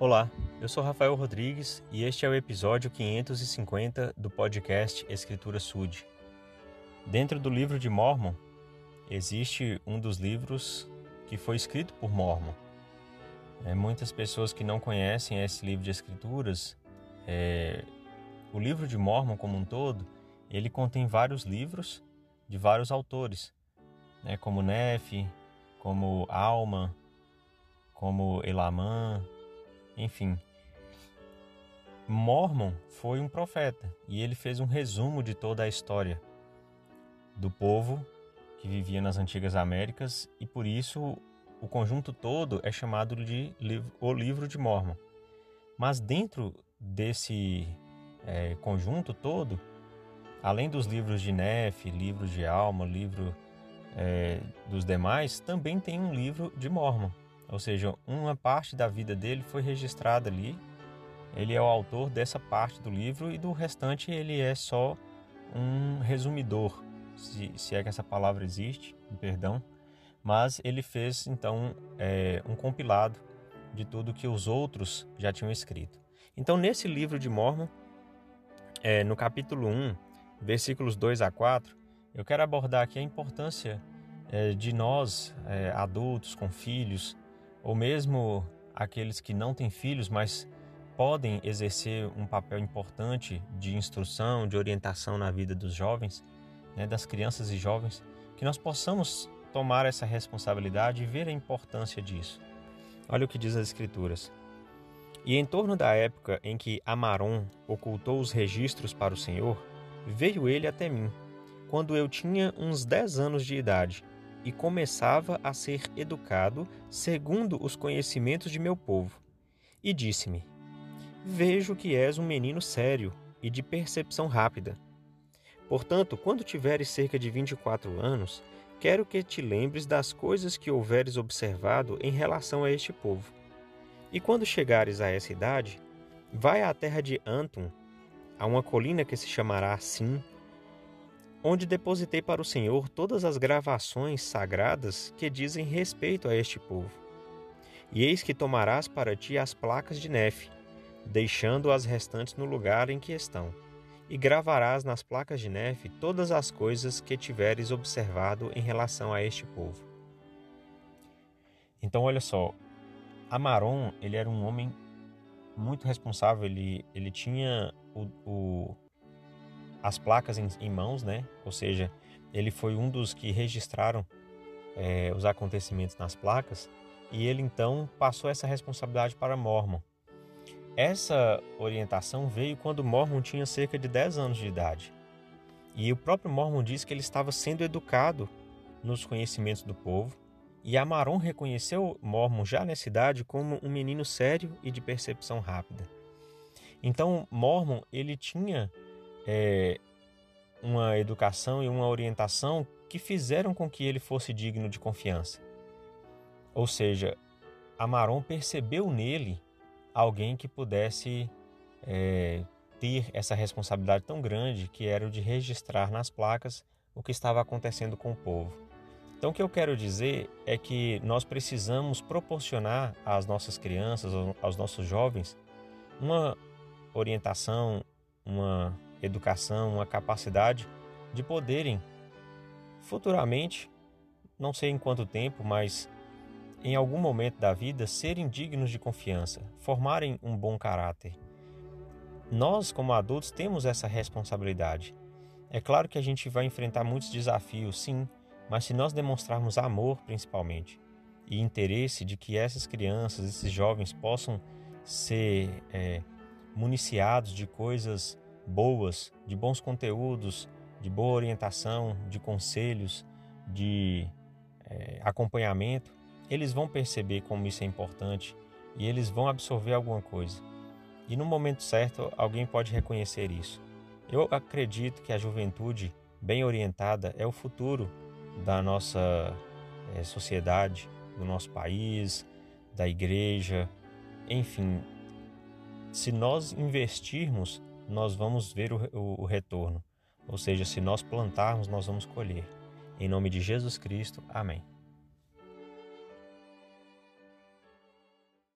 Olá, eu sou Rafael Rodrigues e este é o episódio 550 do podcast Escritura Sud. Dentro do livro de Mormon, existe um dos livros que foi escrito por Mormon. É, muitas pessoas que não conhecem esse livro de escrituras, é, o livro de Mormon como um todo, ele contém vários livros de vários autores, né, como Nefe, como Alma, como Elamã, enfim. Mormon foi um profeta e ele fez um resumo de toda a história do povo que vivia nas antigas Américas e por isso o conjunto todo é chamado de o livro de Mormon. Mas dentro desse é, conjunto todo, além dos livros de Nefe, livro de Alma, livro é, dos demais, também tem um livro de Mormon. Ou seja, uma parte da vida dele foi registrada ali. Ele é o autor dessa parte do livro e do restante ele é só um resumidor, se, se é que essa palavra existe, perdão. Mas ele fez então é, um compilado de tudo que os outros já tinham escrito. Então, nesse livro de Mormon, é, no capítulo 1, versículos 2 a 4, eu quero abordar aqui a importância é, de nós, é, adultos com filhos, ou mesmo aqueles que não têm filhos, mas podem exercer um papel importante de instrução, de orientação na vida dos jovens, né, das crianças e jovens, que nós possamos tomar essa responsabilidade e ver a importância disso. Olha o que diz as Escrituras. E em torno da época em que Amaron ocultou os registros para o Senhor, veio ele até mim, quando eu tinha uns dez anos de idade, e começava a ser educado segundo os conhecimentos de meu povo. E disse-me: Vejo que és um menino sério e de percepção rápida. Portanto, quando tiveres cerca de vinte e quatro anos, quero que te lembres das coisas que houveres observado em relação a este povo. E quando chegares a essa idade, vai à terra de Antum, a uma colina que se chamará Sim, onde depositei para o Senhor todas as gravações sagradas que dizem respeito a este povo. E eis que tomarás para ti as placas de Nefe, deixando as restantes no lugar em que estão, e gravarás nas placas de Nefe todas as coisas que tiveres observado em relação a este povo. Então, olha só, Amaron, ele era um homem muito responsável, ele, ele tinha o, o as placas em, em, mãos, né? Ou seja, ele foi um dos que registraram é, os acontecimentos nas placas e ele então passou essa responsabilidade para Mormon. Essa orientação veio quando Mormon tinha cerca de 10 anos de idade. E o próprio Mormon diz que ele estava sendo educado nos conhecimentos do povo, e Amaron reconheceu Mormon já nessa idade como um menino sério e de percepção rápida. Então, Mormon ele tinha é, uma educação e uma orientação que fizeram com que ele fosse digno de confiança. Ou seja, Amaron percebeu nele alguém que pudesse é, ter essa responsabilidade tão grande que era o de registrar nas placas o que estava acontecendo com o povo. Então, o que eu quero dizer é que nós precisamos proporcionar às nossas crianças, aos nossos jovens, uma orientação, uma educação, uma capacidade de poderem futuramente, não sei em quanto tempo, mas em algum momento da vida, serem dignos de confiança, formarem um bom caráter. Nós, como adultos, temos essa responsabilidade. É claro que a gente vai enfrentar muitos desafios, sim, mas se nós demonstrarmos amor, principalmente, e interesse de que essas crianças, esses jovens possam ser é, municiados de coisas boas, de bons conteúdos, de boa orientação, de conselhos, de é, acompanhamento, eles vão perceber como isso é importante e eles vão absorver alguma coisa. E no momento certo, alguém pode reconhecer isso. Eu acredito que a juventude bem orientada é o futuro da nossa é, sociedade, do nosso país, da igreja, enfim. Se nós investirmos nós vamos ver o, o, o retorno. Ou seja, se nós plantarmos, nós vamos colher. Em nome de Jesus Cristo, amém.